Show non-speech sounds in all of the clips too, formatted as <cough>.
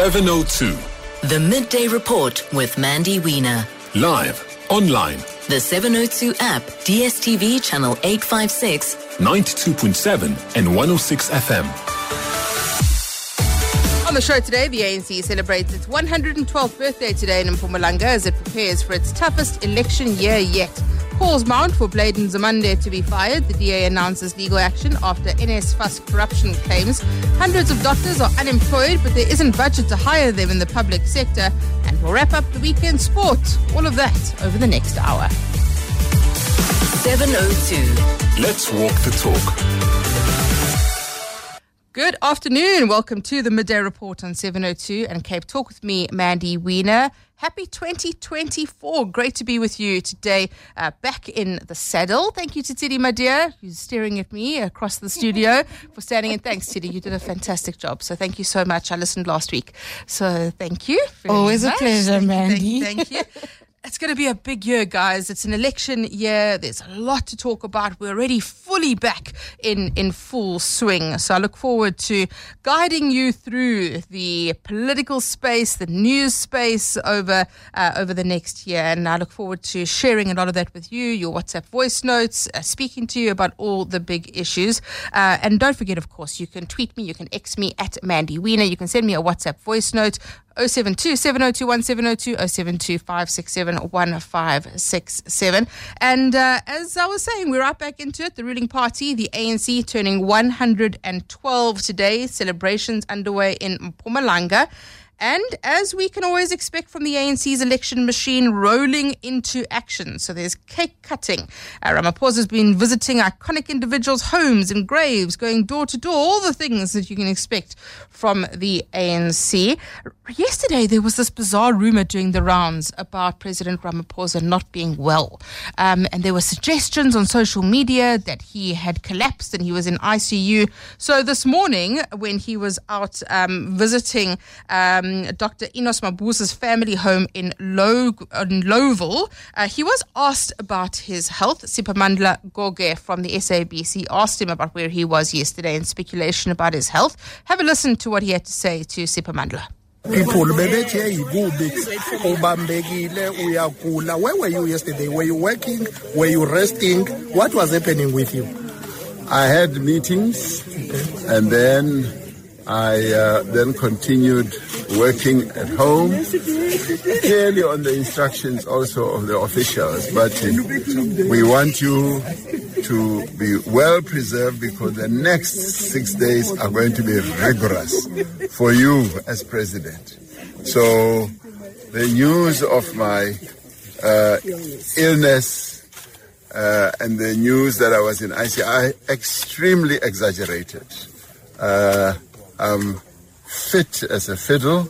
702. The Midday Report with Mandy Wiener. Live, online, The 702 app, DSTV channel 856, 92.7 and 106 FM. On the show today, the ANC celebrates its 112th birthday today in Mpumalanga as it prepares for its toughest election year yet. Calls mount for Blade Nzimande to be fired. The DA announces legal action after NSFAS corruption claims. Hundreds of doctors are unemployed, but there isn't budget to hire them in the public sector. And we'll wrap up the weekend sport. All of that over the next hour. 702. Let's walk the talk. Good afternoon. Welcome to the Midday Report on 702 and Cape Talk with me, Mandy Wiener. Happy 2024. Great to be with you today, uh, back in the saddle. Thank you to Tshidi, my dear, who's staring at me across the studio <laughs> for standing in. Thanks, Tshidi. You did a fantastic job. So thank you so much. I listened last week. So thank you. Always a pleasure, Thank you, Mandy. Thank. Thank you. <laughs> It's going to be a big year, guys. It's an election year. There's a lot to talk about. We're already fully back in, in full swing. So I look forward to guiding you through the political space, the news space over uh, over the next year. And I look forward to sharing a lot of that with you, your WhatsApp voice notes, uh, speaking to you about all the big issues. Uh, and don't forget, of course, you can tweet me, you can X me at Mandy Wiener, you can send me a WhatsApp voice note. 072 702 072 1567. And uh, as I was saying, we're right back into it. The ruling party, the ANC, turning 112 today. Celebrations underway in Mpumalanga. And as we can always expect from the ANC's election machine, rolling into action. So there's cake cutting. Uh, Ramaphosa's been visiting iconic individuals' homes and graves, going door to door, all the things that you can expect from the ANC. Yesterday, there was this bizarre rumor doing the rounds about President Ramaphosa not being well. Um, and there were suggestions on social media that he had collapsed and he was in ICU. So this morning, when he was out um, visiting um, Dr. Enos Mabuza's family home in, Low- in Lowville, uh, he was asked about his health. Sipamandla Goge from the SABC asked him about where he was yesterday and speculation about his health. Have a listen to what he had to say to Sipamandla. people bebethi yayikubi ubambekile uyagula where were you yesterday were you working were you resting what was happening with you I had meetings, and then I uh, then continued working at home, clearly on the instructions also of the officials. But we want you to be well preserved because the next six days are going to be rigorous for you as president. So the news of my uh, illness uh, and the news that I was in ICI extremely exaggerated. Uh, I'm fit as a fiddle,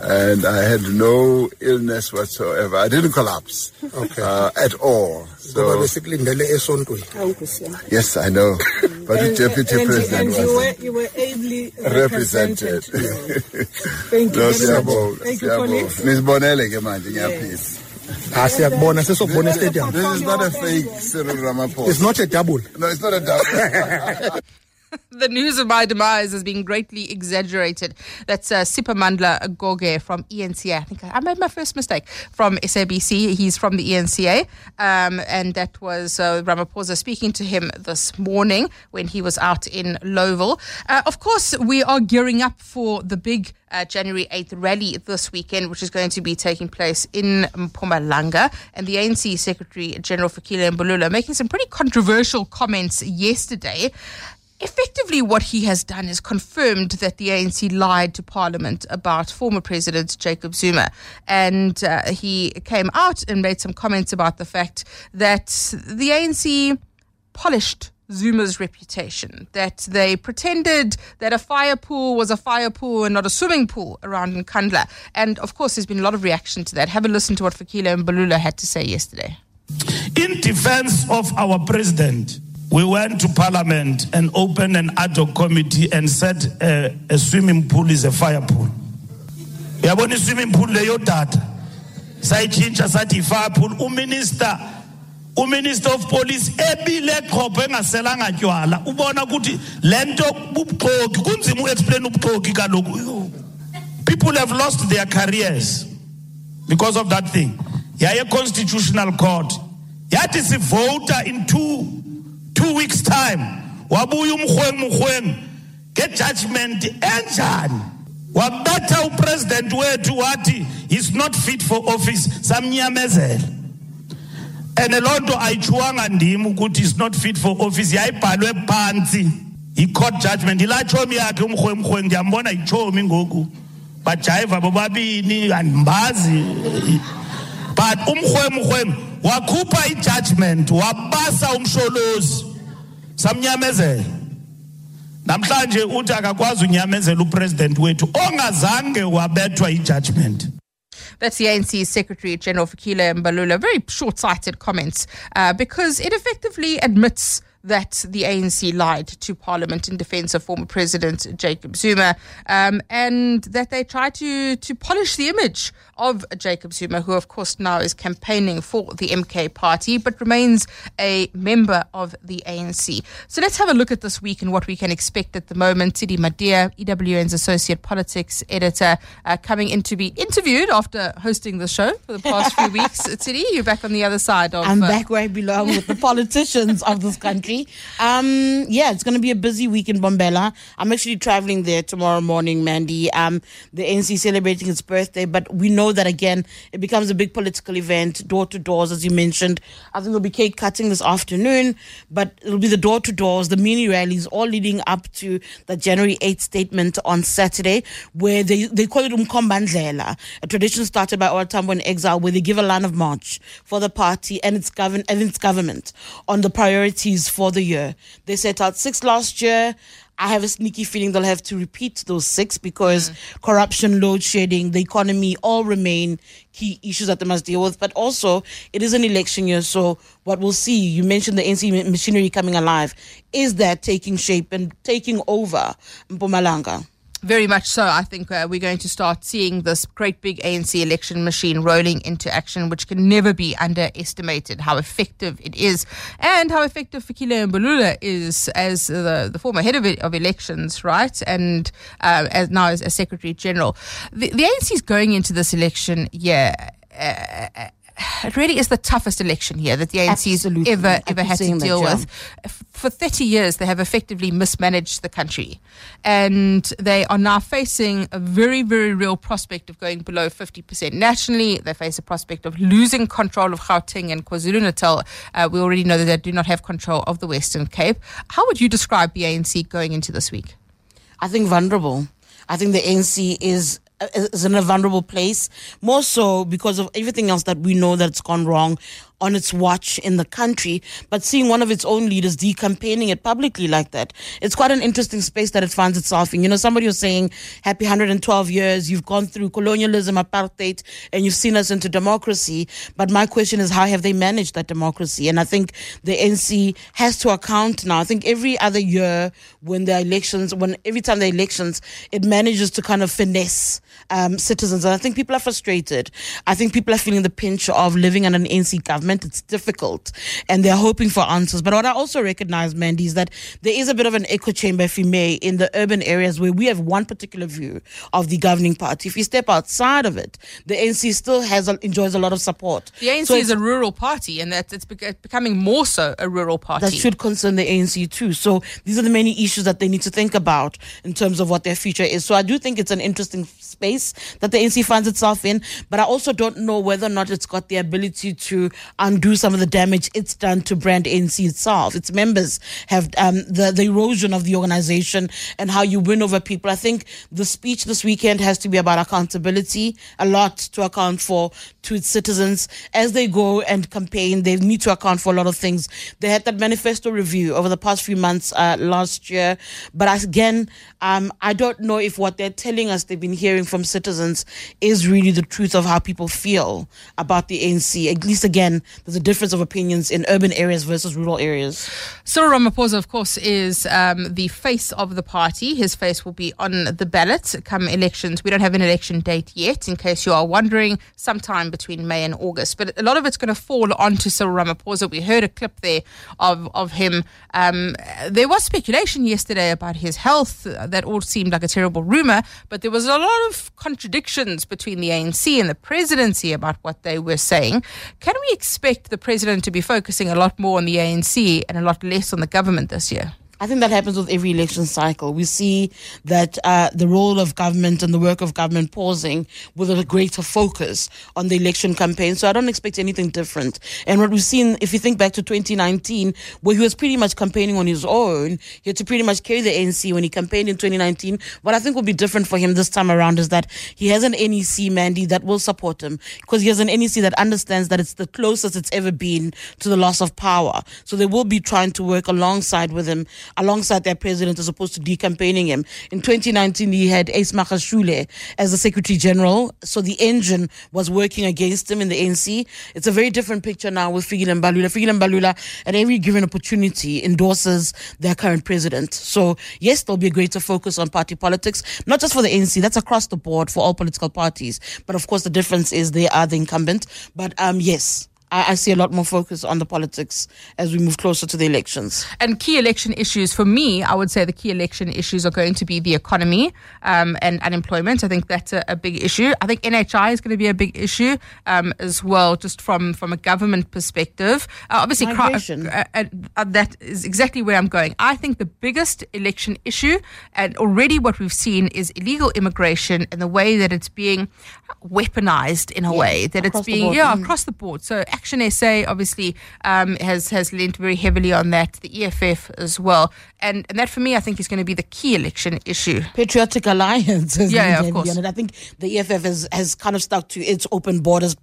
and I had no illness whatsoever. I didn't collapse Okay. uh, at all. ngoba So besikulindele esontweni yes, I know, but the deputy and, president and you was were, you were ably represented. <laughs> Thank you no, very siyabonga, Thank you, siyabonga. colleagues. Nisibonele ke manje ngiyaphila. ah siyakubona sesokubona estadium This is not a fake Cyril Ramaphosa. it's not a double no, it's not a double. <laughs> the news of my demise has been greatly exaggerated. That's uh, Sipamandla Goge from ENCA. I think I, made my first mistake from SABC. He's from the ENCA. Um, and that was uh, Ramaphosa speaking to him this morning when he was out in Lowville. Uh, of course, we are gearing up for the big uh, January 8th rally this weekend, which is going to be taking place in Mpumalanga. And the ANC Secretary General Fikile Mbalula making some pretty controversial comments yesterday. Effectively, what he has done is confirmed that the ANC lied to Parliament about former President Jacob Zuma. And uh, he came out and made some comments about the fact that the ANC polished Zuma's reputation, that they pretended that a fire pool was a fire pool and not a swimming pool around in Nkandla. And of course, there's been a lot of reaction to that. Have a listen to what Fikile Mbalula had to say yesterday. In defense of our president, we went to parliament and opened an ad hoc committee and said uh, a swimming pool is a fire pool. yabona i-swimming pool leyo data sayitshintsha sathi i-fire pool uminister uminister of police ebile qhopho engaselanga tywala ubona ukuthi le nto bubuxoki kunzima uexplain ubuxoki kaloku People have lost their careers because of that thing. Yaye constitutional court. Yathi sivota in two two weeks time. Wabuya umhweng muhweng get judgment enjani. Wabetha upresident wethu wathi he's not fit for office samnyamezela. and loo nto ayitshuwanga ndim ukuthi is not fit for office yayibhalwe phantsi yi-court judgment yilaa tshomi yakhe umrhwemrhwe ndiyambona yitshomi ngoku bajayiva bobabini andimbazi but umrhwemrhwem wakhupha ijudgment wabasa umsholozi samnyamezela namhlanje uthi akakwazi unyamezela upresident wethu ongazange wabethwa ijudgment That's the ANC Secretary General Fikile Mbalula. Very short sighted comments uh, because it effectively admits that the ANC lied to Parliament in defense of former President Jacob Zuma um, and that they tried to, to polish the image of Jacob Zuma, who, of course, now is campaigning for the MK party but remains a member of the ANC. So let's have a look at this week and what we can expect at the moment. Tshidi Madia, EWN's associate politics editor, uh, coming in to be interviewed after hosting the show for the past few <laughs> weeks. Tshidi, you're back on the other side of. I'm uh, back where I belong with the politicians of this country. Um, yeah, it's going to be a busy week in Mbombela. I'm actually traveling there tomorrow morning, Mandy. Um, the ANC celebrating its birthday, but we know that again, it becomes a big political event, door to doors, as you mentioned. I think there'll be cake cutting this afternoon, but it'll be the door to doors, the mini rallies, all leading up to the January 8th statement on Saturday, where they, they call it Umkombandlela, a tradition started by OR Tambo in exile, where they give a line of march for the party and its govern and its government on the priorities for the year. They set out six last year. I have a sneaky feeling they'll have to repeat those six because mm. corruption, load shedding, the economy all remain key issues that they must deal with. But also, it is an election year, so what we'll see, you mentioned the NC machinery coming alive, is that taking shape and taking over Mpumalanga? Very much so. I think uh, we're going to start seeing this great big ANC election machine rolling into action, which can never be underestimated. How effective it is, and how effective Fikile Mbalula is as the, the former head of, of elections, right? And uh, as now as, as Secretary General, the, the ANC is going into this election year. Uh, it really is the toughest election here that the ANC has ever ever had to deal with. For 30 years, they have effectively mismanaged the country, and they are now facing a very, very real prospect of going below 50% nationally. They face a prospect of losing control of Gauteng and KwaZulu Natal. Uh, we already know that they do not have control of the Western Cape. How would you describe the ANC going into this week? I think vulnerable. I think the ANC is Uh, is in a vulnerable place, more so because of everything else that we know that's gone wrong on its watch in the country. But seeing one of its own leaders decampaigning it publicly like that, it's quite an interesting space that it finds itself in. You know, somebody was saying, "Happy 112 years. You've gone through colonialism, apartheid, and you've seen us into democracy." But my question is, how have they managed that democracy? And I think the NC has to account now. I think every other year when the elections, when every time the elections, it manages to kind of finesse um, citizens. And I think people are frustrated. I think people are feeling the pinch of living in an NC government. It's difficult, and they're hoping for answers. But what I also recognize, Mandy, is that there is a bit of an echo chamber, if you may, in the urban areas where we have one particular view of the governing party. If you step outside of it, the NC still has a, enjoys a lot of support. The ANC So is a rural party, and that it's becoming more so a rural party. that should concern the ANC too. So these are the many issues that they need to think about in terms of what their future is. So I do think it's an interesting space that the ANC finds itself in, but I also don't know whether or not it's got the ability to undo some of the damage it's done to brand ANC itself. Its members have um, the the erosion of the organization and how you win over people. I think the speech this weekend has to be about accountability, a lot to account for to its citizens as they go and campaign. They need to account for a lot of things. They had that manifesto review over the past few months uh, last year, but again, um, I don't know if what they're telling us they've been hearing from citizens is really the truth of how people feel about the ANC. At least again, there's a difference of opinions in urban areas versus rural areas. Cyril Ramaphosa, of course, is um, the face of the party. His face will be on the ballot come elections. We don't have an election date yet, in case you are wondering, sometime between May and August. But a lot of it's going to fall onto Cyril Ramaphosa. We heard a clip there of, of him. Um, there was speculation yesterday about his health. That all seemed like a terrible rumor, but there was a lot of contradictions between the ANC and the presidency about what they were saying. Can we expect the president to be focusing a lot more on the ANC and a lot less on the government this year? I think that happens with every election cycle. We see that uh, the role of government and the work of government pausing with a greater focus on the election campaign. So I don't expect anything different. And what we've seen, if you think back to 2019, where he was pretty much campaigning on his own, he had to pretty much carry the ANC when he campaigned in 2019. What I think will be different for him this time around is that he has an NEC mandate that will support him because he has an NEC that understands that it's the closest it's ever been to the loss of power. So they will be trying to work alongside with him alongside their president as opposed to decampaigning him. In 2019, he had Ace Magashule as the Secretary General, so the engine was working against him in the ANC. It's a very different picture now with Fikile Mbalula. Fikile Mbalula, at every given opportunity, endorses their current president. So, yes, there'll be a greater focus on party politics, not just for the ANC, that's across the board for all political parties. But of course, the difference is they are the incumbent. But um, yes, I, I see a lot more focus on the politics as we move closer to the elections. And key election issues for me, I would say the key election issues are going to be the economy um, and unemployment. I think that's a, a, big issue. I think NHI is going to be a big issue um, as well, just from from a government perspective. Uh, obviously, Migration. uh, uh, uh, that is exactly where I'm going. I think the biggest election issue, and already what we've seen, is illegal immigration and the way that it's being weaponized in a way that it's being yeah Mm. across the board. So Action SA obviously um, has has lent very heavily on that. The EFF as well, and and that for me I think is going to be the key election issue. Patriotic Alliance Yeah, yeah, of course. I think the EFF has, has kind of stuck to its open borders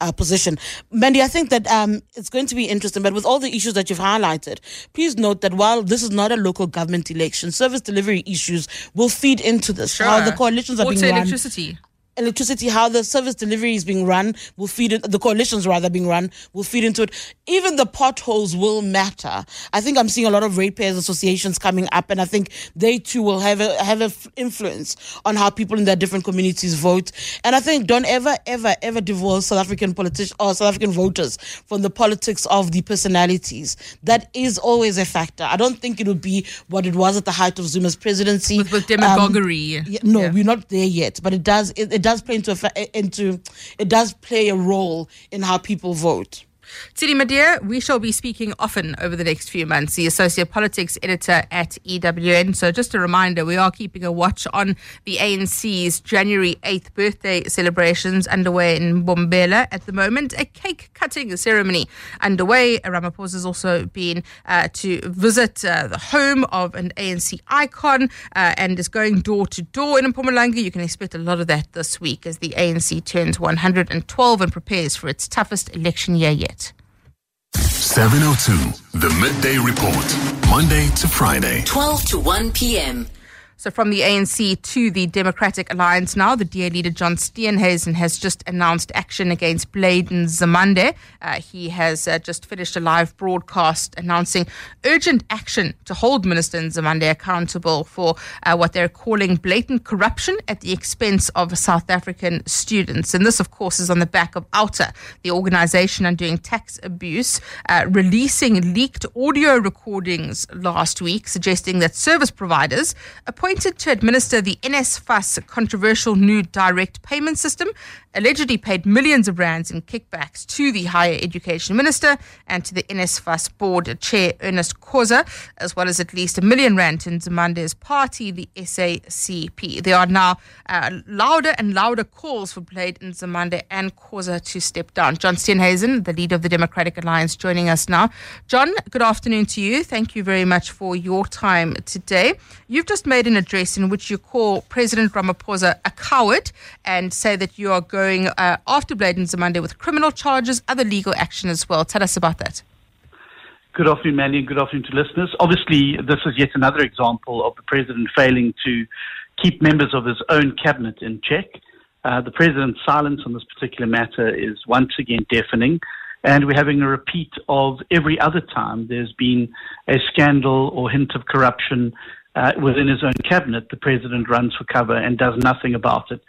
uh, position. Mandy, I think that um, it's going to be interesting, but with all the issues that you've highlighted, please note that while this is not a local government election, service delivery issues will feed into this. Sure. How the coalitions are Water, being run electricity. Electricity, how the service delivery is being run will feed in, the coalitions rather being run will feed into it. Even the potholes will matter. I think I'm seeing a lot of ratepayers associations coming up, and I think they too will have a have a f- influence on how people in their different communities vote. And I think don't ever ever ever divorce South African politicians or South African voters from the politics of the personalities. That is always a factor. I don't think it would be what it was at the height of Zuma's presidency With, with Um, demagoguery. yeah, no, Yeah. we're not there yet, but it does it, it does play into into it does play a role in how people vote. Tshidi Madia, we shall be speaking often over the next few months. The Associate Politics Editor at EWN. So, just a reminder, we are keeping a watch on the ANC's January 8th birthday celebrations underway in Mbombela at the moment. A cake cutting ceremony underway. Ramaphosa has also been uh, to visit uh, the home of an ANC icon uh, and is going door to door in Mpumalanga. You can expect a lot of that this week as the ANC turns 112 and prepares for its toughest election year yet. 702, the midday report. Monday to Friday. 12 to 1 p.m. So, from the ANC to the Democratic Alliance now, the DA leader John Steenhuisen has just announced action against Blade Nzimande. Uh, he has uh, just finished a live broadcast announcing urgent action to hold Minister Nzimande accountable for uh, what they're calling blatant corruption at the expense of South African students. And this, of course, is on the back of OUTA, the organization undoing tax abuse, uh, releasing leaked audio recordings last week suggesting that service providers appointed to administer the NSFAS controversial new direct payment system allegedly paid millions of rands in kickbacks to the higher education minister and to the NSFAS board chair Ernest Khosa, as well as at least a million rand in Nzimande's party, the SACP. There are now uh, louder and louder calls for Blade Nzimande and Khosa to step down. John Steenhuisen, the leader of the Democratic Alliance, joining us now. John, good afternoon to you. Thank you very much for your time today. You've just made an address in which you call President Ramaphosa a coward and say that you are going uh, after Blade Nzimande with criminal charges, other legal action as well. Tell us about that. Good afternoon, Mandy, and good afternoon to listeners. Obviously, this is yet another example of the president failing to keep members of his own cabinet in check. Uh, the president's silence on this particular matter is once again deafening, and we're having a repeat of every other time there's been a scandal or hint of corruption uh, within his own cabinet. The president runs for cover and does nothing about it.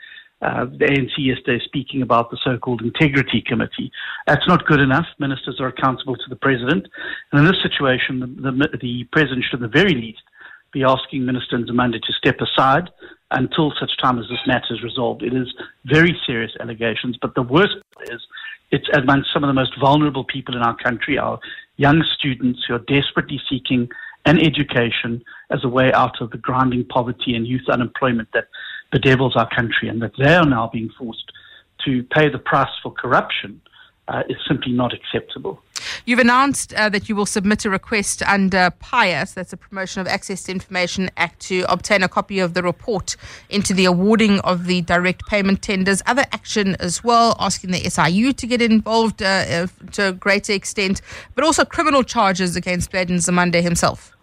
Uh, the ANC yesterday speaking about the so-called integrity committee. That's not good enough. Ministers are accountable to the president, and in this situation, the, the, the president should, at the very least, be asking Minister Nzimande to step aside until such time as this matter is resolved. It is very serious allegations, but the worst is it's among some of the most vulnerable people in our country, our young students who are desperately seeking an education as a way out of the grinding poverty and youth unemployment that bedevils our country, and that they are now being forced to pay the price for corruption uh, is simply not acceptable. You've announced uh, that you will submit a request under PIAS, that's the Promotion of Access to Information Act, to obtain a copy of the report into the awarding of the direct payment tenders. Other action as well, asking the SIU to get involved uh, to a greater extent, but also criminal charges against Blade Nzimande himself.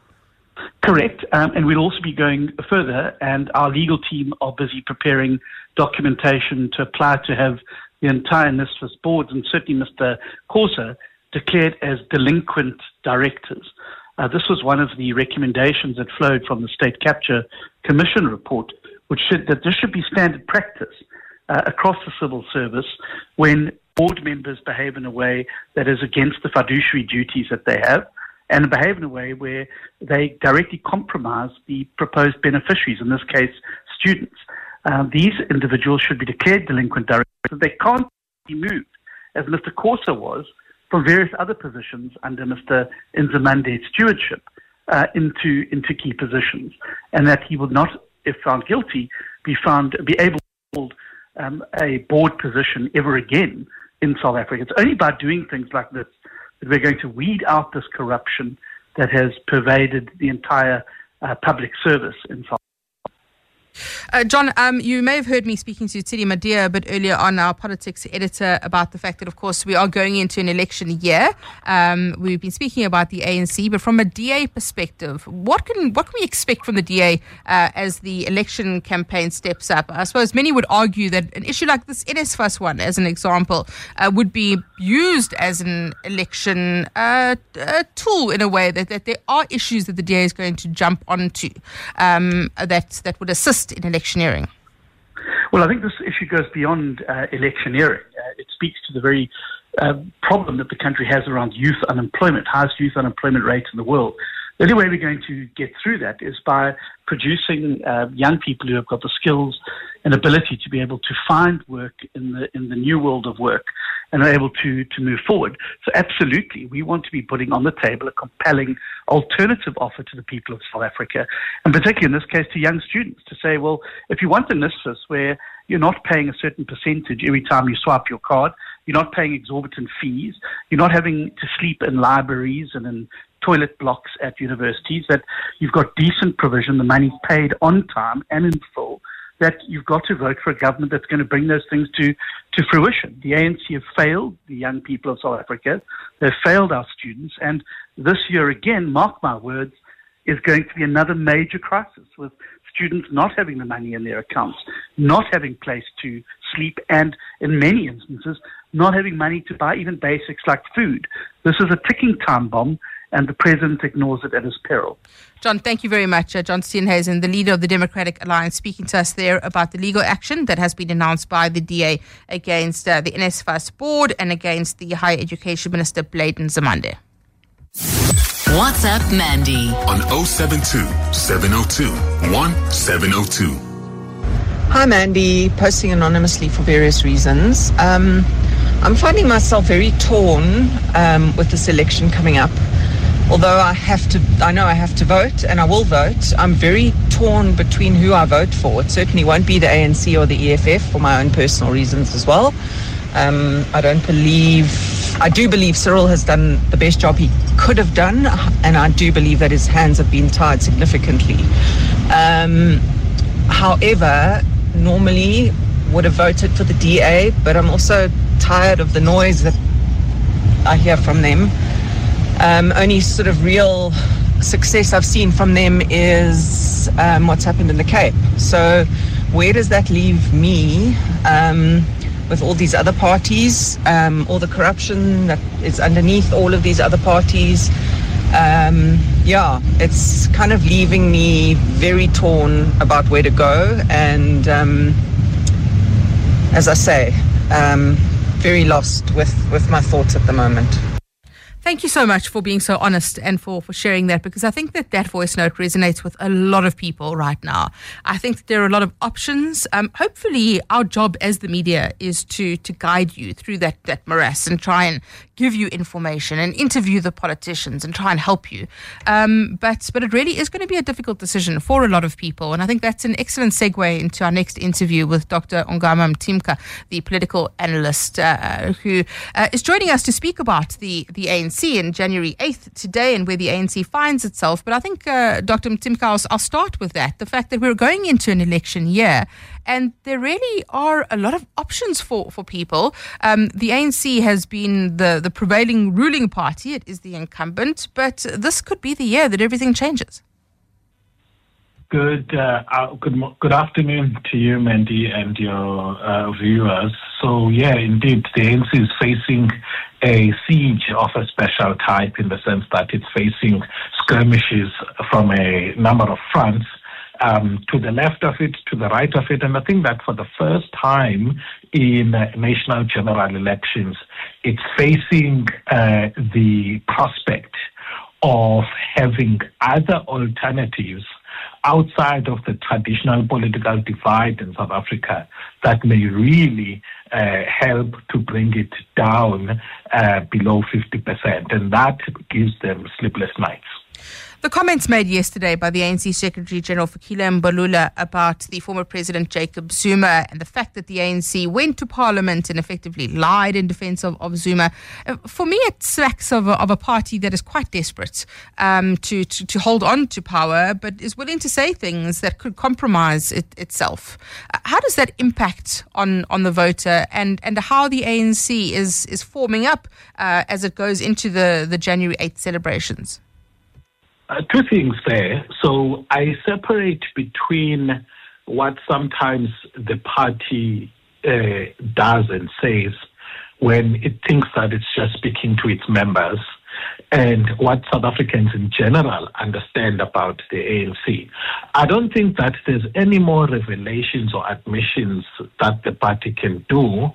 Correct. Um, and we'll also be going further, and our legal team are busy preparing documentation to apply to have the entire NSFAS board, and certainly Mr. Khosa, declared as delinquent directors. Uh, this was one of the recommendations that flowed from the State Capture Commission report, which said that this should be standard practice uh, across the civil service when board members behave in a way that is against the fiduciary duties that they have and behave in a way where they directly compromise the proposed beneficiaries, in this case, students. Um, these individuals should be declared delinquent directors. They can't be moved, as Mr. Khosa was, from various other positions under Mr. Nzimande's stewardship uh, into into key positions, and that he would not, if found guilty, be found be able to hold um, a board position ever again in South Africa. It's only by doing things like this that we're going to weed out this corruption that has pervaded the entire uh, public service in South uh, John, um, you may have heard me speaking to Tshidi Madia a bit earlier on, our politics editor, about the fact that, of course, we are going into an election year. Um, we've been speaking about the ANC, but from a DA perspective, what can what can we expect from the DA uh, as the election campaign steps up? I suppose many would argue that an issue like this NSFAS one, as an example, uh, would be used as an election uh, tool in a way that, that there are issues that the DA is going to jump onto um, that that would assist in electioneering? Well, I think this issue goes beyond uh, electioneering. Uh, it speaks to the very uh, problem that the country has around youth unemployment, highest youth unemployment rate in the world. The only way we're going to get through that is by producing uh, young people who have got the skills and ability to be able to find work in the in the new world of work and are able to to move forward. So absolutely, we want to be putting on the table a compelling alternative offer to the people of South Africa, and particularly in this case to young students, to say, well, if you want a NSFAS where you're not paying a certain percentage every time you swipe your card, you're not paying exorbitant fees, you're not having to sleep in libraries and in toilet blocks at universities, that you've got decent provision, the money's paid on time and in full, that you've got to vote for a government that's going to bring those things to, to fruition. The ANC have failed the young people of South Africa. They've failed our students. And this year again, mark my words, is going to be another major crisis with students not having the money in their accounts, not having place to sleep, and in many instances, not having money to buy even basics like food. This is a ticking time bomb, and the president ignores it at his peril. John, thank you very much. Uh, John Steenhuisen, the leader of the Democratic Alliance, speaking to us there about the legal action that has been announced by the DA against uh, the NSFAS board and against the Higher Education Minister, Bladen What's up, Mandy on 072 702 1702. Hi, Mandy. Posting anonymously for various reasons. Um, I'm finding myself very torn um, with this election coming up. Although I have to, I know I have to vote and I will vote. I'm very torn between who I vote for. It certainly won't be the ANC or the EFF for my own personal reasons as well. Um, I don't believe, I do believe Cyril has done the best job he could have done, and I do believe that his hands have been tied significantly. Um, however, normally would have voted for the DA, but I'm also tired of the noise that I hear from them. Um, only sort of real success I've seen from them is um, what's happened in the Cape. So, where does that leave me um, with all these other parties, um, all the corruption that is underneath all of these other parties? Um, yeah, it's kind of leaving me very torn about where to go. And um, as I say, very lost with, with my thoughts at the moment. Thank you so much for being so honest and for, for sharing that because I think that that voice note resonates with a lot of people right now. I think there are a lot of options. Um, hopefully, our job as the media is to to guide you through that, that morass and try and give you information and interview the politicians and try and help you. Um, but but it really is going to be a difficult decision for a lot of people, and I think that's an excellent segue into our next interview with Dr. Ongama Mtimka, the political analyst uh, who uh, is joining us to speak about the the ANC in January 8th today and where the ANC finds itself. But I think, uh, Dr. Mtimka, I'll, I'll start with that the fact that we're going into an election year and there really are a lot of options for, for people. Um, the ANC has been the, the prevailing ruling party, it is the incumbent, but this could be the year that everything changes. Good, uh, uh good, good afternoon to you, Mandy, and your uh, viewers. So, yeah, indeed, the ANC is facing a siege of a special type in the sense that it's facing skirmishes from a number of fronts. Um, to the left of it, to the right of it. And I think that for the first time in national general elections, it's facing the prospect of having other alternatives outside of the traditional political divide in South Africa that may really uh, help to bring it down uh, below 50%. And that gives them sleepless nights. The comments made yesterday by the ANC Secretary General Fikile Mbalula about the former President Jacob Zuma and the fact that the ANC went to Parliament and effectively lied in defense of, of Zuma, uh, for me it smacks of a, of a party that is quite desperate um, to, to, to, hold on to power but is willing to say things that could compromise it, itself. Uh, how does that impact on, on the voter and, and how the ANC is, is forming up uh, as it goes into the, the January 8th celebrations? Uh, two things there. So I separate between what sometimes the party uh, does and says when it thinks that it's just speaking to its members and what South Africans in general understand about the ANC. I don't think that there's any more revelations or admissions that the party can do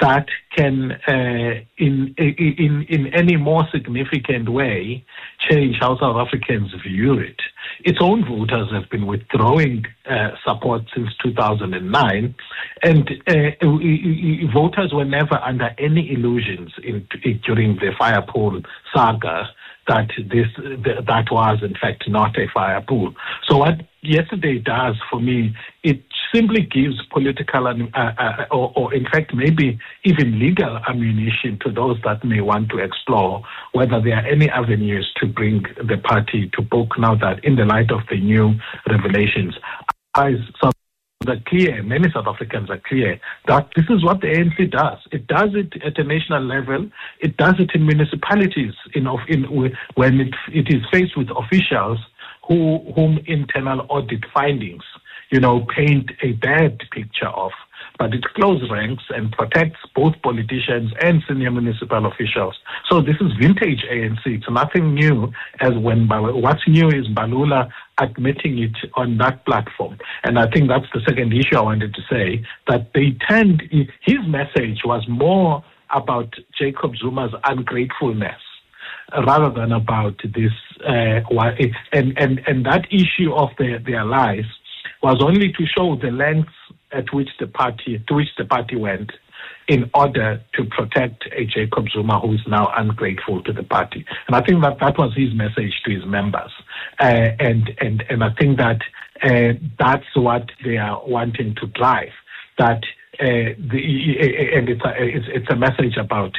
that can, uh, in, in, in any more significant way, change how South Africans view it. Its own voters have been withdrawing uh, support since 2009, and uh, voters were never under any illusions in, during the fire pool saga that this that was in fact not a fire pool. So what yesterday does for me, it simply gives political uh, uh, or, or, in fact maybe even legal ammunition to those that may want to explore whether there are any avenues to bring the party to book now that in the light of the new revelations. I, are clear, many South Africans are clear that this is what the ANC does. It does it at a national level. It does it in municipalities in, in when it, it is faced with officials who, whom internal audit findings, you know, paint a bad picture of but it closes ranks and protects both politicians and senior municipal officials. So this is vintage ANC. It's nothing new as when what's new is Mbalula admitting it on that platform. And I think that's the second issue I wanted to say that they tend, his message was more about Jacob Zuma's ungratefulness rather than about this, uh, and, and, and that issue of their, their lies was only to show the lengths at which the party to which the party went in order to protect Jacob Zuma who is now ungrateful to the party. And I think that that was his message to his members. Uh, and, and, and I think that uh, that's what they are wanting to drive. That uh, the, and it's a, it's, it's a message about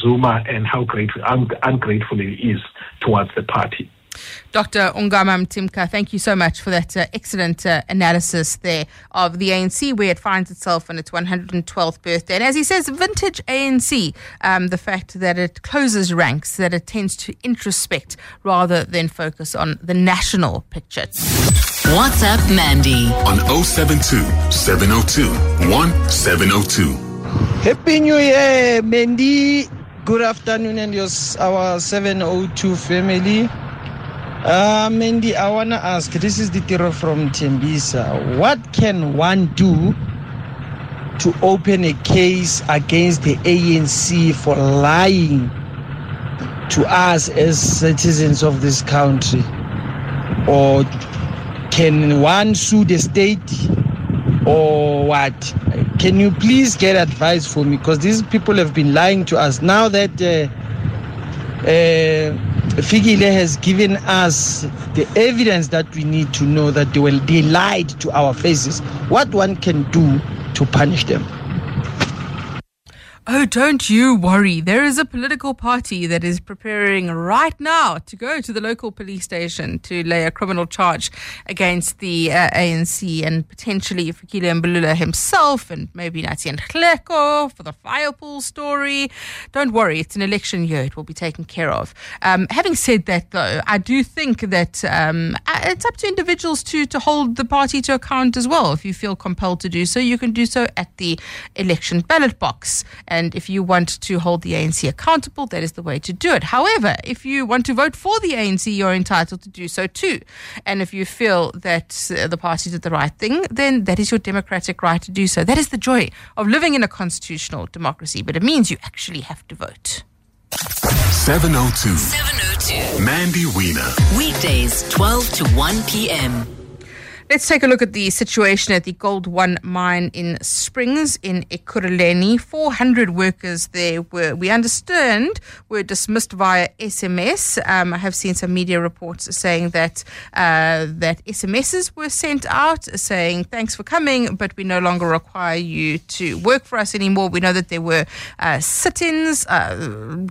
Zuma and how grateful, un, ungrateful he is towards the party. Dr. Ongama Mtimka, thank you so much for that uh, excellent uh, analysis there of the ANC, where it finds itself on its 112th birthday. And as he says, vintage ANC, um, the fact that it closes ranks, that it tends to introspect rather than focus on the national picture. WhatsApp Mandy on 072 702 1702. Happy New Year, Mandy. Good afternoon, and your, our 702 family. Uh, Mandy, I want to ask this is the Tiro from Tembisa. What can one do to open a case against the ANC for lying to us as citizens of this country? Or can one sue the state or what? Can you please get advice for me? Because these people have been lying to us. Now that uh, uh, Fikile has given us the evidence that we need to know that they, will, they lied to our faces, what one can do to punish them. Oh, don't you worry. There is a political party that is preparing right now to go to the local police station to lay a criminal charge against the uh, ANC and potentially Fikile Mbalula himself and maybe Nathi Nhleko for the firepool story. Don't worry, it's an election year. It will be taken care of. Um, having said that, though, I do think that um, uh, it's up to individuals to, to hold the party to account as well. If you feel compelled to do so, you can do so at the election ballot box. And if you want to hold the ANC accountable, that is the way to do it. However, if you want to vote for the ANC, you're entitled to do so too. And if you feel that uh, the party did the right thing, then that is your democratic right to do so. That is the joy of living in a constitutional democracy, but it means you actually have to vote. 702. 702. Mandy Wiener. Weekdays, 12 to 1 p.m. Let's take a look at the situation at the Gold One mine in Springs in Ekurhuleni. 400 workers there were, we understand, were dismissed via SMS. Um, I have seen some media reports saying that uh, that SMSs were sent out saying, thanks for coming, but we no longer require you to work for us anymore. We know that there were uh, sit ins, uh,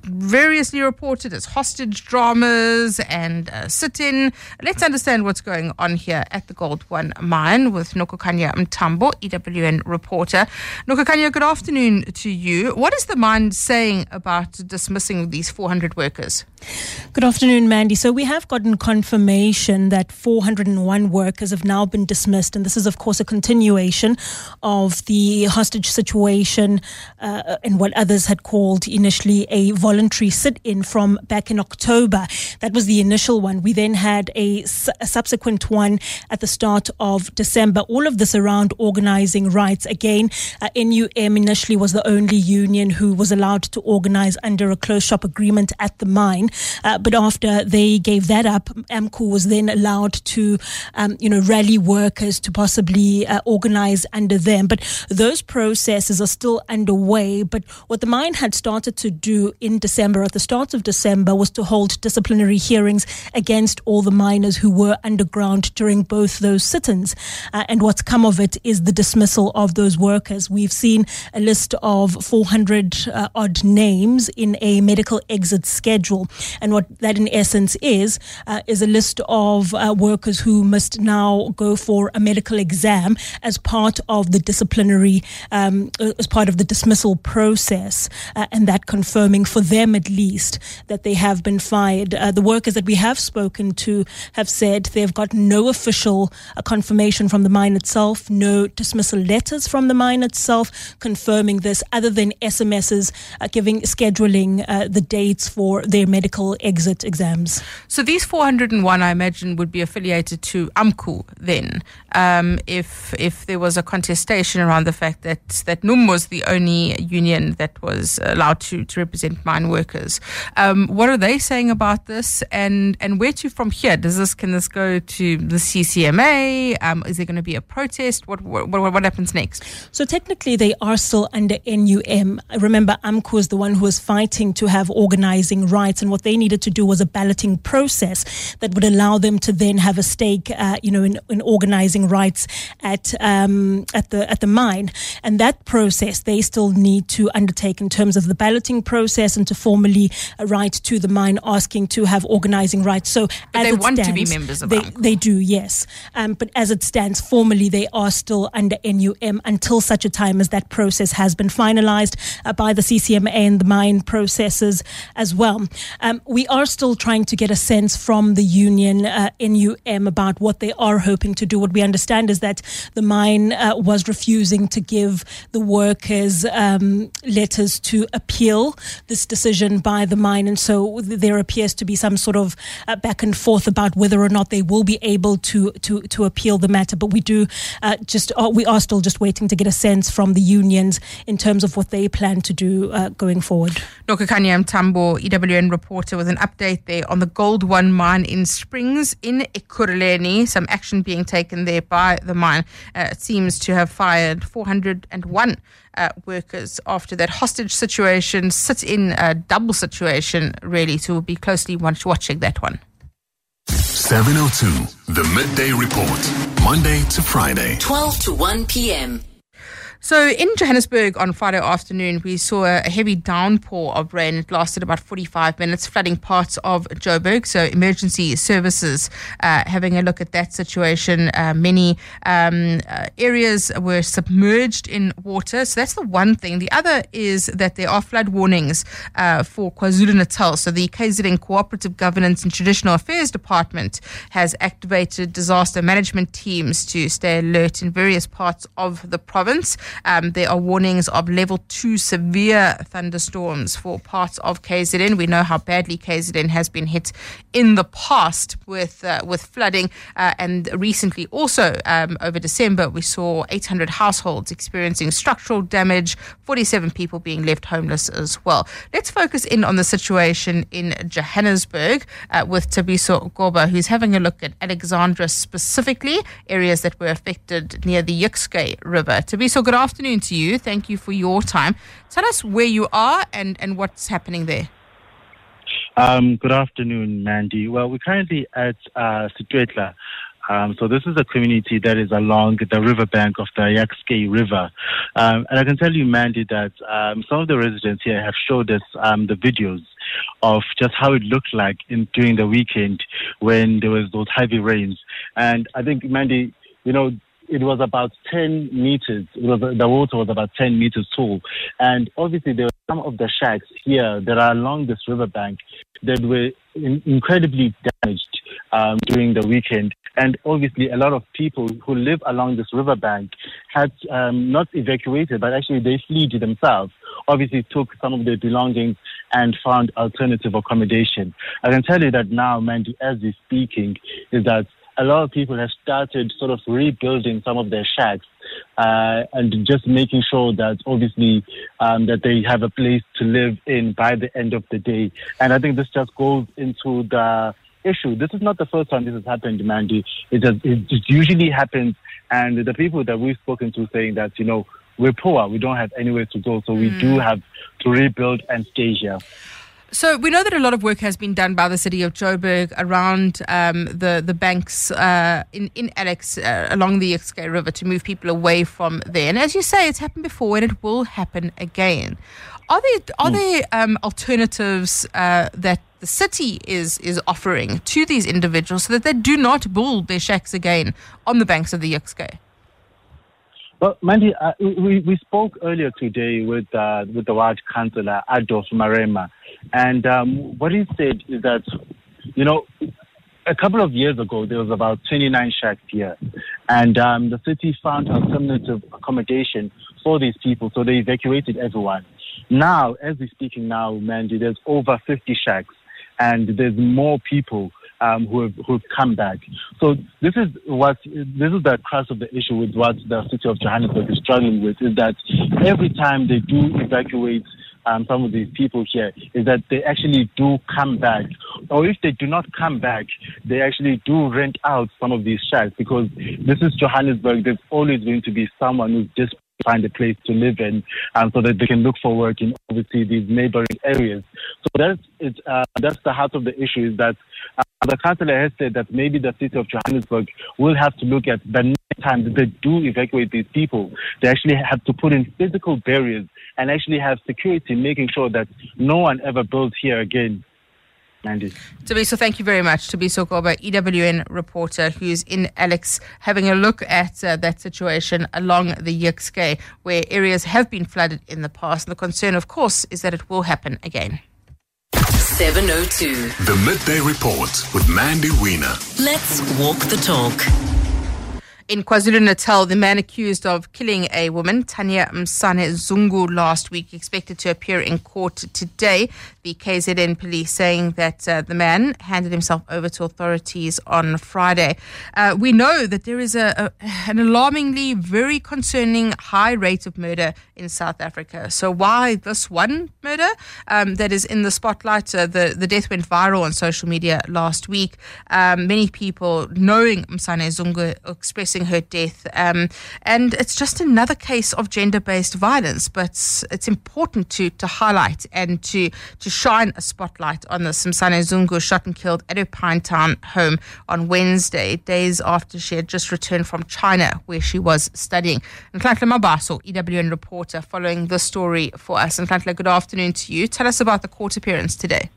variously reported as hostage dramas and uh, sit in. Let's understand what's going on here at the Gold One mine with Nokukhanya Mntambo, EWN reporter. Nokukhanya, good afternoon to you. What is the mine saying about dismissing these 400 workers? Good afternoon, Mandy. So we have gotten confirmation that 401 workers have now been dismissed, and this is, of course, a continuation of the hostage situation uh, and what others had called initially a voluntary sit-in from back in October. That was the initial one. We then had a, a subsequent one at the start of December. All of this around organizing rights. Again, uh, NUM initially was the only union who was allowed to organize under a closed shop agreement at the mine. Uh, but after they gave that up, AMCU was then allowed to, um, you know, rally workers to possibly uh, organize under them. But those processes are still underway. But what the mine had started to do in December, at the start of December, was to hold disciplinary hearings against all the miners who were underground during both those sit-ins. Uh, and what's come of it is the dismissal of those workers. We've seen a list of 400 uh, odd names in a medical exit schedule. And what that in essence is, uh, is a list of uh, workers who must now go for a medical exam as part of the disciplinary, um, as part of the dismissal process. Uh, and that confirming for them at least that they have been fired. Uh, the workers that we have spoken to have said they've got no official uh, confirmation from the mine itself, no dismissal letters from the mine itself confirming this, other than SMSs uh, giving scheduling the dates for their medical medical exit exams. So these 401, I imagine, would be affiliated to AMCU then, um, if if there was a contestation around the fact that that NUM was the only union that was allowed to, to represent mine workers. Um, what are they saying about this, and and where to from here? Does this can this go to the CCMA? Um, is there going to be a protest? What, what what happens next? So technically, they are still under NUM. Remember, AMCU is the one who was fighting to have organizing rights and what they needed to do was a balloting process that would allow them to then have a stake, uh, you know, in, in organizing rights at um, at the at the mine. And that process they still need to undertake in terms of the balloting process and to formally write to the mine asking to have organizing rights. So but they want stands, to be members of they, they do, yes. Um, but as it stands formally, they are still under NUM until such a time as that process has been finalized uh, by the CCMA and the mine processes as well. Um, we are still trying to get a sense from the union, uh, NUM, about what they are hoping to do. What we understand is that the mine uh, was refusing to give the workers um, letters to appeal this decision by the mine. And so there appears to be some sort of uh, back and forth about whether or not they will be able to, to, to to appeal the matter. But we do uh, just uh, we are still just waiting to get a sense from the unions in terms of what they plan to do uh, going forward. Nokukhanya Mntambo, EWN reporter, with an update there on the Gold One mine in Springs in Ekurhuleni. Some action being taken there by the mine. Uh, it seems to have fired 401 uh, workers after that hostage situation. Sit in a double situation, really. So we'll be closely watch- watching that one. 702, the midday report. Monday to Friday. 12 to 1 p.m. So in Johannesburg on Friday afternoon, we saw a heavy downpour of rain. It lasted about 45 minutes, flooding parts of Joburg. So emergency services uh, having a look at that situation. Uh, many um, uh, areas were submerged in water. So that's the one thing. The other is that there are flood warnings uh, for KwaZulu-Natal. So the KZN Cooperative Governance and Traditional Affairs Department has activated disaster management teams to stay alert in various parts of the province. Um, there are warnings of level two severe thunderstorms for parts of KZN. We know how badly KZN has been hit in the past with uh, with flooding, uh, and recently also um, over December we saw 800 households experiencing structural damage, 47 people being left homeless as well. Let's focus in on the situation in Johannesburg uh, with Thabiso Goba, who's having a look at Alexandra specifically, areas that were affected near the Jukskei River. Thabiso, good afternoon to you. Thank you for your time. Tell us where you are and, and what's happening there. Um, good afternoon, Mandy. Well, we're currently at uh, Setswetla. Um, so this is a community that is along the riverbank of the Jukskei River. Um, and I can tell you, Mandy, that um, some of the residents here have showed us um, the videos of just how it looked like in during the weekend when there was those heavy rains. And I think, Mandy, you know, it was about 10 meters. Was, the water was about 10 meters tall. And obviously, there were some of the shacks here that are along this riverbank that were in, incredibly damaged um, during the weekend. And obviously, a lot of people who live along this riverbank had um, not evacuated, but actually they fled themselves. Obviously, took some of their belongings and found alternative accommodation. I can tell you that now, Mandy, as we're speaking, is that a lot of people have started sort of rebuilding some of their shacks uh, and just making sure that obviously um, that they have a place to live in by the end of the day. And I think this just goes into the issue. This is not the first time this has happened, Mandy. It, has, it, it usually happens, and the people that we've spoken to saying that you know we're poor, we don't have anywhere to go, so we do have to rebuild and stay here. So we know that a lot of work has been done by the city of Joburg around um, the the banks uh, in in Alex uh, along the Jukskei River to move people away from there. And as you say, it's happened before, and it will happen again. Are there are there um, alternatives uh, that the city is is offering to these individuals so that they do not build their shacks again on the banks of the Jukskei? Well, Mandy, uh, we, we spoke earlier today with uh, with the ward councillor Adolf Marema, and um, what he said is that, you know, a couple of years ago there was about 29 shacks here, and um, the city found alternative accommodation for these people, so they evacuated everyone. Now, as we're speaking now, Mandy, there's over 50 shacks, and there's more people um, who have who've come back. So this is what this is the crux of the issue with what the city of Johannesburg is struggling with is that every time they do evacuate um, some of these people here is that they actually do come back, or if they do not come back, they actually do rent out some of these shacks because this is Johannesburg. There's always going to be someone who's just find a place to live in um, so that they can look for work in obviously these neighboring areas. So that's it, uh, that's the heart of the issue is that uh, the councillor has said that maybe the city of Johannesburg will have to look at the next time that they do evacuate these people, they actually have to put in physical barriers and actually have security, making sure that no one ever builds here again. Mandy. Thabiso, thank you very much. Thabiso Goba, EWN reporter, who's in Alex, having a look at uh, that situation along the Jukskei, where areas have been flooded in the past. And the concern, of course, is that it will happen again. 702. The midday report with Mandy Wiener. Let's walk the talk. In KwaZulu Natal, the man accused of killing a woman, Tanya Msane Zungu, last week, expected to appear in court today. The KZN police saying that uh, the man handed himself over to authorities on Friday. Uh, we know that there is a, a, an alarmingly very concerning high rate of murder in South Africa. So why this one murder um, that is in the spotlight? Uh, the the death went viral on social media last week. Um, many people knowing Msane Zungu expressing her death. Um, and it's just another case of gender based violence. But it's important to, to highlight and to, to shine a spotlight on the Msane Zungu shot and killed at her Pinetown home on Wednesday, days after she had just returned from China, where she was studying. And Nhlanhla Mabaso, EWN reporter, following the story for us. And Nhlanhla, good afternoon to you. Tell us about the court appearance today.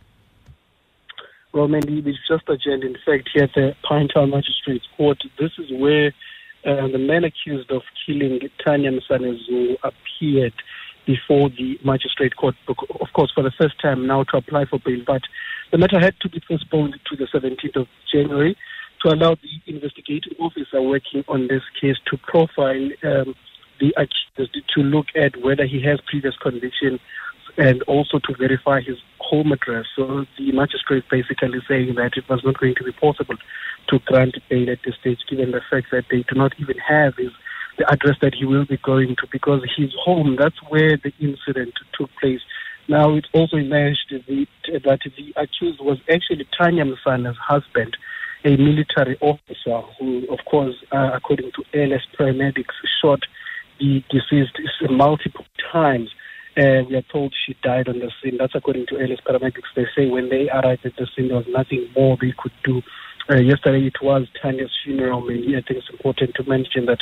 Well, Mandy, we've just adjourned, in fact, here at the Pinetown Magistrates Court. This is where uh, the man accused of killing Tanya Msanezu appeared before the magistrate court, of course, for the first time now to apply for bail. But the matter had to be postponed to the 17th of January to allow the investigating officer working on this case to profile um, the accused, to look at whether he has previous conviction and also to verify his home address. So the magistrate basically saying that it was not going to be possible to grant bail at this stage, given the fact that they do not even have his the address that he will be going to, because his home that's where the incident took place. Now it's also emerged that the accused was actually Tanya Msane's husband, a military officer who, of course, uh, according to ALS paramedics, shot the deceased multiple times. Uh, we are told she died on the scene. That's according to ALS paramedics. They say when they arrived at the scene, there was nothing more they could do. Uh, yesterday it was Tanya's funeral. And I think it's important to mention that,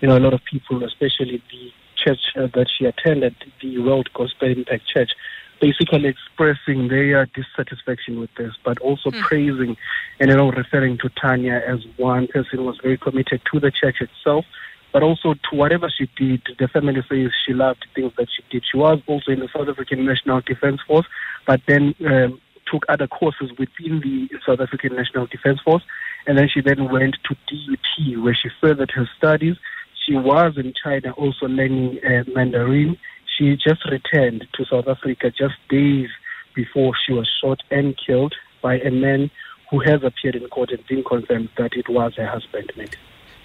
you know, a lot of people, especially the church uh, that she attended, the World Gospel Impact Church, basically expressing their dissatisfaction with this, but also mm. praising and you know referring to Tanya as one person who was very committed to the church itself, but also to whatever she did. The family says she loved things that she did. She was also in the South African National Defence Force, but then um, took other courses within the South African National Defence Force, and then she then went to DUT where she furthered her studies. She was in China also learning uh, Mandarin. She just returned to South Africa just days before she was shot and killed by a man who has appeared in court and been confirmed that it was her husband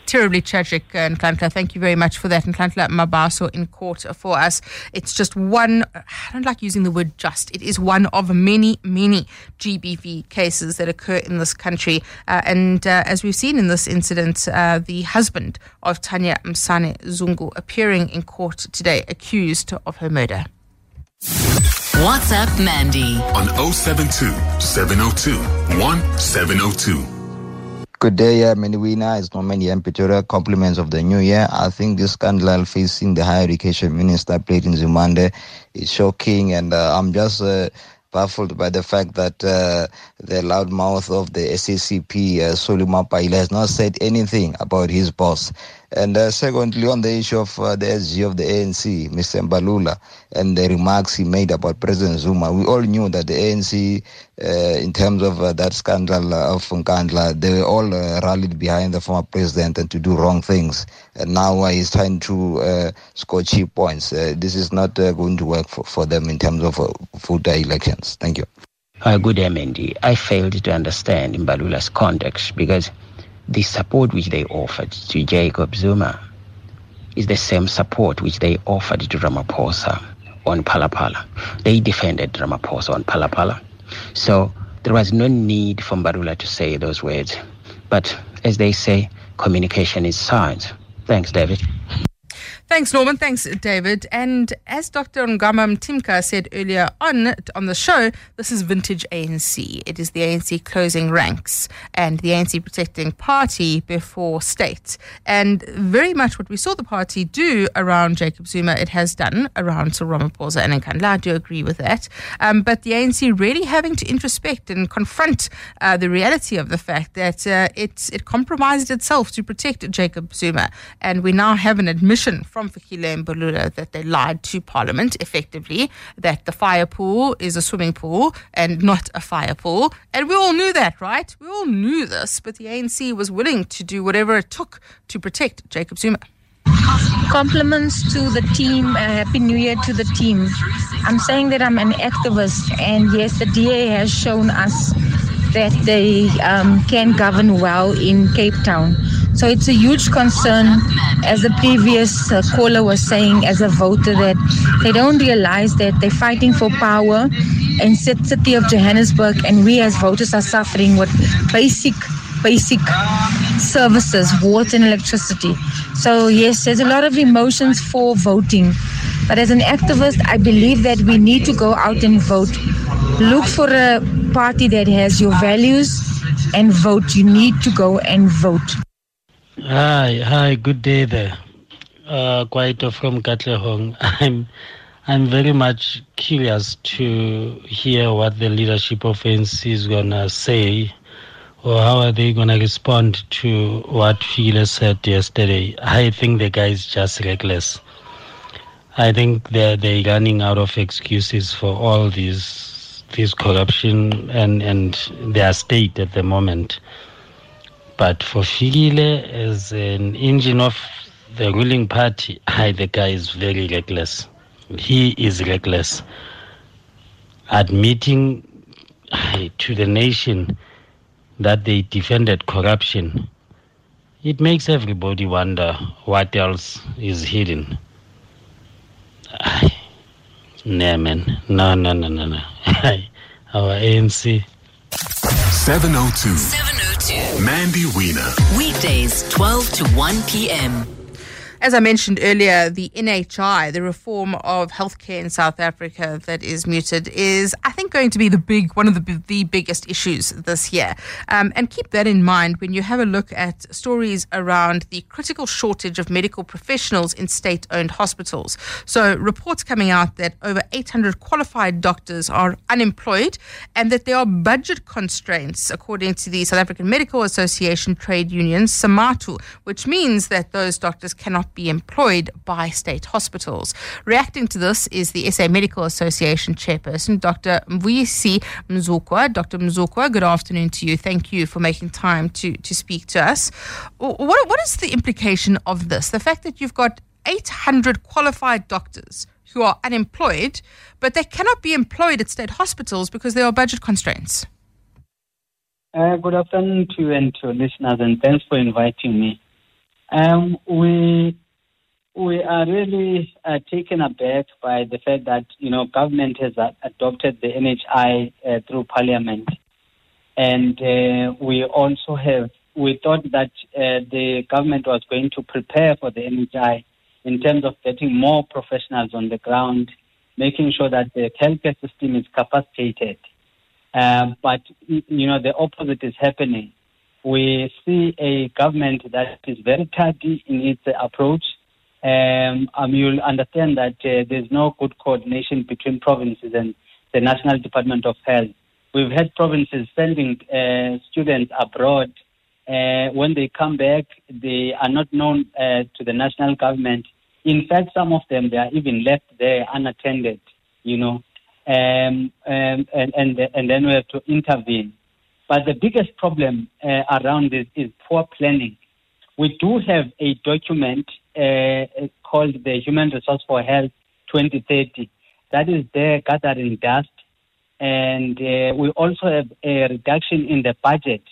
terribly tragic, uh, Nhlanhla. Thank you very much for that. Nhlanhla Mabaso in court for us. It's just one, I don't like using the word just, it is one of many, many GBV cases that occur in this country. Uh, and uh, as we've seen in this incident, uh, the husband of Tanya Msane Zungu appearing in court today accused of her murder. WhatsApp Mandy on 072 702 1702. Good day, uh, Menowina. It's Norman in Pretoria. Compliments of the new year. I think this scandal facing the higher education minister, Platin Nzimande, is shocking, and uh, I'm just uh, baffled by the fact that uh, the loudmouth of the SACP, uh, Solly has not said anything about his boss. And uh, secondly, on the issue of uh, the SG of the ANC, Mr. Mbalula, and the remarks he made about President Zuma, we all knew that the ANC, uh, in terms of uh, that scandal of Nkandla, they were all uh, rallied behind the former president and to do wrong things. And now uh, he's trying to score cheap points. this is not going to work for, for them in terms of voter elections. Thank you. good day, Mendy. I failed to understand Mbalula's context because the support which they offered to Jacob Zuma is the same support which they offered to Ramaphosa on Phala-Phala. They defended Ramaphosa on Phala-Phala. So there was no need for Mbalula to say those words. But as they say, communication is science. Thanks, David. Thanks, Norman. Thanks, David. And as Dr. Ngamam Timka said earlier on on the show, this is vintage ANC. It is the ANC closing ranks and the ANC protecting party before state. And very much what we saw the party do around Jacob Zuma, it has done around Cyril Ramaphosa and Nkandla. I do agree with that. Um, but the ANC really having to introspect and confront uh, the reality of the fact that uh, it, it compromised itself to protect Jacob Zuma. And we now have an admission from from Fikile Mbalula that they lied to Parliament effectively, that the fire pool is a swimming pool and not a fire pool. And we all knew that, right? We all knew this, but the ANC was willing to do whatever it took to protect Jacob Zuma. Compliments to the team. Uh, Happy New Year to the team. I'm saying that I'm an activist, and yes, the DA has shown us that they um, can govern well in Cape Town. So it's a huge concern, as the previous uh, caller was saying, as a voter, that they don't realize that they're fighting for power in city of Johannesburg, and we as voters are suffering with basic basic services, water and electricity. So, yes, there's a lot of emotions for voting. But as an activist, I believe that we need to go out and vote. Look for a party that has your values and vote. You need to go and vote. Hi, hi, good day there. Uh, Kwaito from Katlehong. <laughs> I'm, I'm very much curious to hear what the leadership of ANC is gonna say or how are they to respond to what Fikile said yesterday? I think the guy is just reckless. I think they're, they're running out of excuses for all these this corruption and, and their state at the moment. But for Fikile, as an engine of the ruling party, I, the guy is very reckless. He is reckless. Admitting to the nation that they defended corruption, it makes everybody wonder what else is hidden. Nah, man. No, no, no, no, no. <laughs> Our ANC. 702. 702. Mandy Wiener. Weekdays, 12 to 1 p.m. As I mentioned earlier, the NHI, the reform of healthcare in South Africa that is muted, is I think going to be the big one of the the biggest issues this year. Um, and keep that in mind when you have a look at stories around the critical shortage of medical professionals in state-owned hospitals. So reports coming out that over 800 qualified doctors are unemployed, and that there are budget constraints, according to the South African Medical Association trade union SAMATU, which means that those doctors cannot be employed by state hospitals. Reacting to this is the SA Medical Association chairperson, Dr. Mvuyisi Mzukwa. Dr. Mzukwa, good afternoon to you. Thank you for making time to, to speak to us. What, what is the implication of this? The fact that you've got 800 qualified doctors who are unemployed, but they cannot be employed at state hospitals because there are budget constraints. Uh, good afternoon to you and to listeners, and thanks for inviting me. Um, we we are really uh, taken aback by the fact that you know government has uh, adopted the NHI uh, through Parliament, and uh, we also have we thought that uh, the government was going to prepare for the NHI in terms of getting more professionals on the ground, making sure that the healthcare system is capacitated. Uh, but you know the opposite is happening. We see a government that is very tardy in its approach um, um, you'll understand that uh, there's no good coordination between provinces and the National Department of Health. We've had provinces sending uh, students abroad. Uh, when they come back, they are not known uh, to the national government. In fact, some of them they are even left there unattended. You know, um, um, and and and then we have to intervene. But the biggest problem uh, around this is poor planning. We do have a document uh, called the Human Resource for Health 2030 that is there gathering dust. And uh, we also have a reduction in the budget.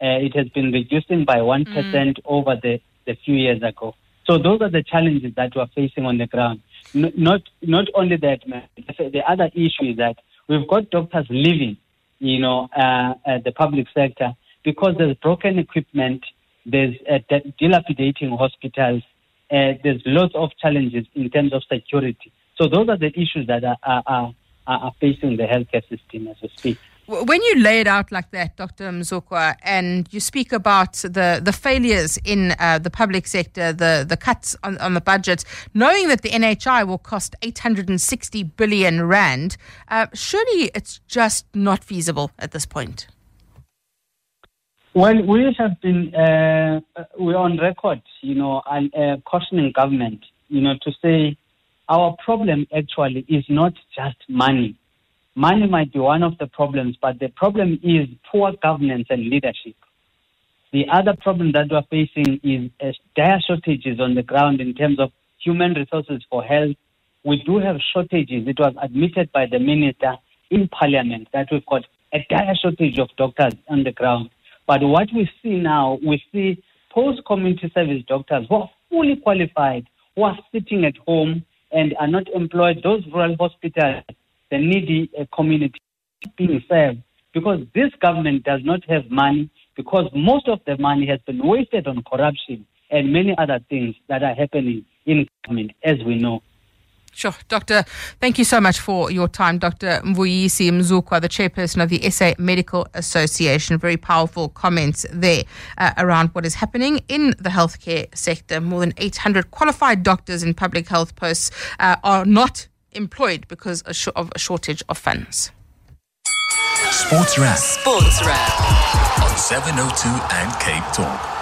Uh, it has been reducing by 1% mm. over the, the few years ago. So those are the challenges that we're facing on the ground. N- not, not only that, the other issue is that we've got doctors leaving, you know, uh, uh, the public sector because there's broken equipment, there's uh, dilapidating hospitals, uh, there's lots of challenges in terms of security. So those are the issues that are, are, are, are facing the healthcare system as we speak. When you lay it out like that, Dr. Mzukwa, and you speak about the, the failures in uh, the public sector, the, the cuts on, on the budget, knowing that the NHI will cost 860 billion rand, uh, surely it's just not feasible at this point. Well, we have been uh, we're on record, you know, and, uh, cautioning government you know, to say our problem actually is not just money. Money might be one of the problems, but the problem is poor governance and leadership. The other problem that we're facing is uh, dire shortages on the ground in terms of human resources for health. We do have shortages. It was admitted by the minister in parliament that we've got a dire shortage of doctors on the ground. But what we see now, we see post community service doctors who are fully qualified, who are sitting at home and are not employed. Those rural hospitals, the needy uh, community being served because this government does not have money because most of the money has been wasted on corruption and many other things that are happening in government, as we know. Sure. Doctor, thank you so much for your time. Dr. Mvuyisi Mzukwa, the chairperson of the SA Medical Association. Very powerful comments there uh, around what is happening in the healthcare sector. More than 800 qualified doctors in public health posts uh, are not employed because of a shortage of funds. Sports Wrap. Sports Wrap. On 702 and Cape Talk.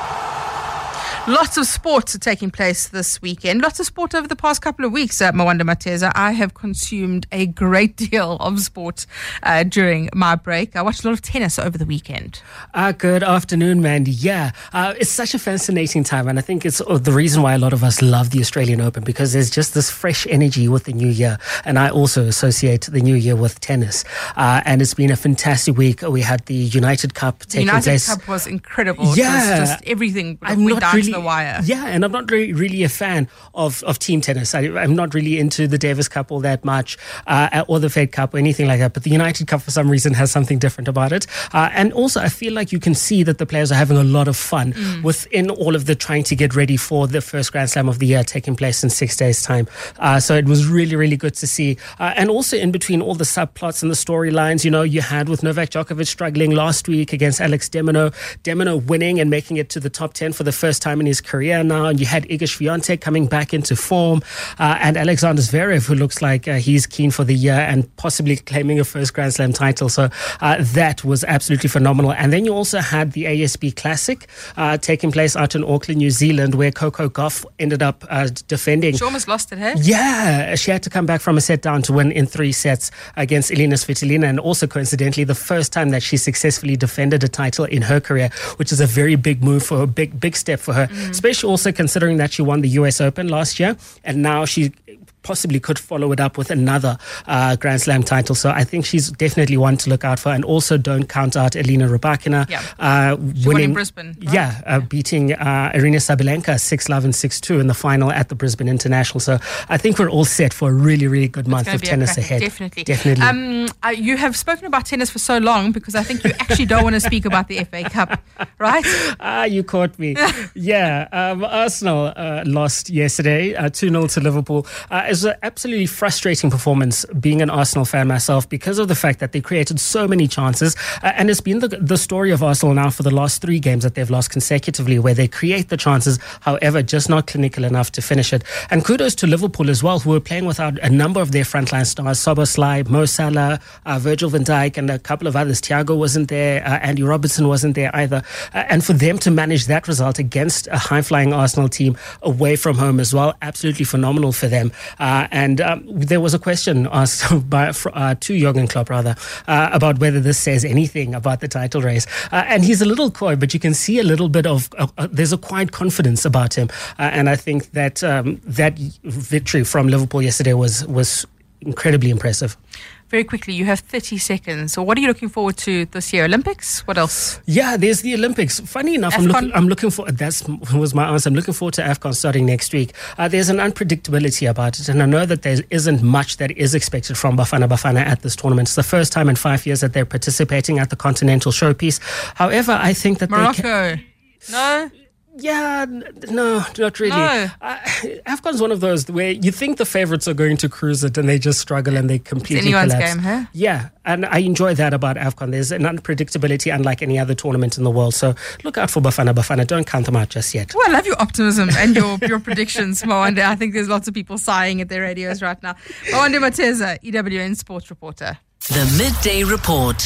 Lots of sports are taking place this weekend. Lots of sport over the past couple of weeks, uh, Mwanda Mateza. I have consumed a great <laughs> deal of sport uh, during my break. I watched a lot of tennis over the weekend. Uh, good afternoon, Mandy. Yeah, uh, it's such a fascinating time, and I think it's uh, the reason why a lot of us love the Australian Open because there's just this fresh energy with the new year. And I also associate the new year with tennis. Uh, and it's been a fantastic week. We had the United Cup taking The United place. Cup was incredible. Yeah. It was just everything I'm not really, the wire. Yeah, and I'm not really, really a fan of, of team tennis. I, I'm not really into the Davis Cup all that much, uh, or the Fed Cup or anything like that. But the United Cup, for some reason, has something different about it. Uh, and also, I feel like you can see that the players are having a lot of fun Mm. within all of the trying to get ready for the first Grand Slam of the year taking place in six days' time. Uh, so it was really, really good to see. Uh, and also, in between all the subplots and the storylines, you know, you had with Novak Djokovic struggling last week against Alex de Minaur, Demino winning and making it to the top 10 for the first time in his career now. And you had Iga Swiatek coming back into form, uh, and Alexander Zverev, who looks like uh, he's keen for the year and possibly claiming a first Grand Slam title. So uh, that was absolutely phenomenal. And then you also had the ASB Classic uh, taking place out in Auckland, New Zealand, where Coco Gauff ended up uh, defending. She almost lost it, hey? Yeah, she had to come back from a set down to win in three sets against Elina Svitolina, and also coincidentally, the first time that she successfully defended a title in her career, which is a very big move for her, big big step for her, especially also considering that she won the U.S. Open last year, and now she possibly could follow it up with another uh, Grand Slam title. So I think she's definitely one to look out for. And also don't count out Elena Rybakina. Yeah. Uh, in Brisbane, right? Yeah, uh, beating uh, Aryna Sabalenka 6 love and 6 2 in the final at the Brisbane International. So I think we're all set for a really, really good month of tennis cracker, ahead. Definitely. Definitely. Um, uh, you have spoken about tennis for so long because I think you actually don't want to speak about the <laughs> FA Cup, right? Ah, you caught me. <laughs> yeah, um, Arsenal uh, lost yesterday, uh, 2 0 to Liverpool. It was an absolutely frustrating performance being an Arsenal fan myself because of the fact that they created so many chances. Uh, and it's been the, the story of Arsenal now for the last three games that they've lost consecutively, where they create the chances, however, just not clinical enough to finish it. And kudos to Liverpool as well, who were playing without a number of their frontline stars Szoboszlai, Mo Salah, uh, Virgil van Dijk, and a couple of others. Thiago wasn't there, uh, Andy Robertson wasn't there either. Uh, and for them to manage that result against a high flying Arsenal team away from home as well, absolutely phenomenal for them. Uh, and um, there was a question asked <laughs> by uh, to Jurgen Klopp rather uh, about whether this says anything about the title race. Uh, and he's a little coy, but you can see a little bit of uh, uh, there's a quiet confidence about him. Uh, and I think that um, that victory from Liverpool yesterday was was incredibly impressive. Very quickly, you have 30 seconds. So, what are you looking forward to this year? Olympics? What else? Yeah, there's the Olympics. Funny enough, I'm looking, I'm looking for that's was my answer. I'm looking forward to AFCON starting next week. Uh, there's an unpredictability about it, and I know that there isn't much that is expected from Bafana Bafana at this tournament. It's the first time in five years that they're participating at the Continental Showpiece. However, I think that they can, Morocco? No? Yeah, no, not really. No. Uh, AFCON's one of those where you think the favorites are going to cruise it and they just struggle and they completely anyone's collapse. game, huh? Yeah, and I enjoy that about AFCON. There's an unpredictability unlike any other tournament in the world. So look out for Bafana Bafana. Don't count them out just yet. Well, I love your optimism and your, <laughs> your predictions, Mwanda. I think there's lots of people sighing at their radios right now. Mwanda Mateza, EWN sports reporter. The Midday Report.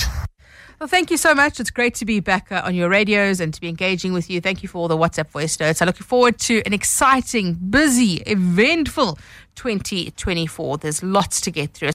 Well, thank you so much. It's great to be back uh, on your radios and to be engaging with you. Thank you for all the WhatsApp voice notes. I look forward to an exciting, busy, eventful 2024. There's lots to get through.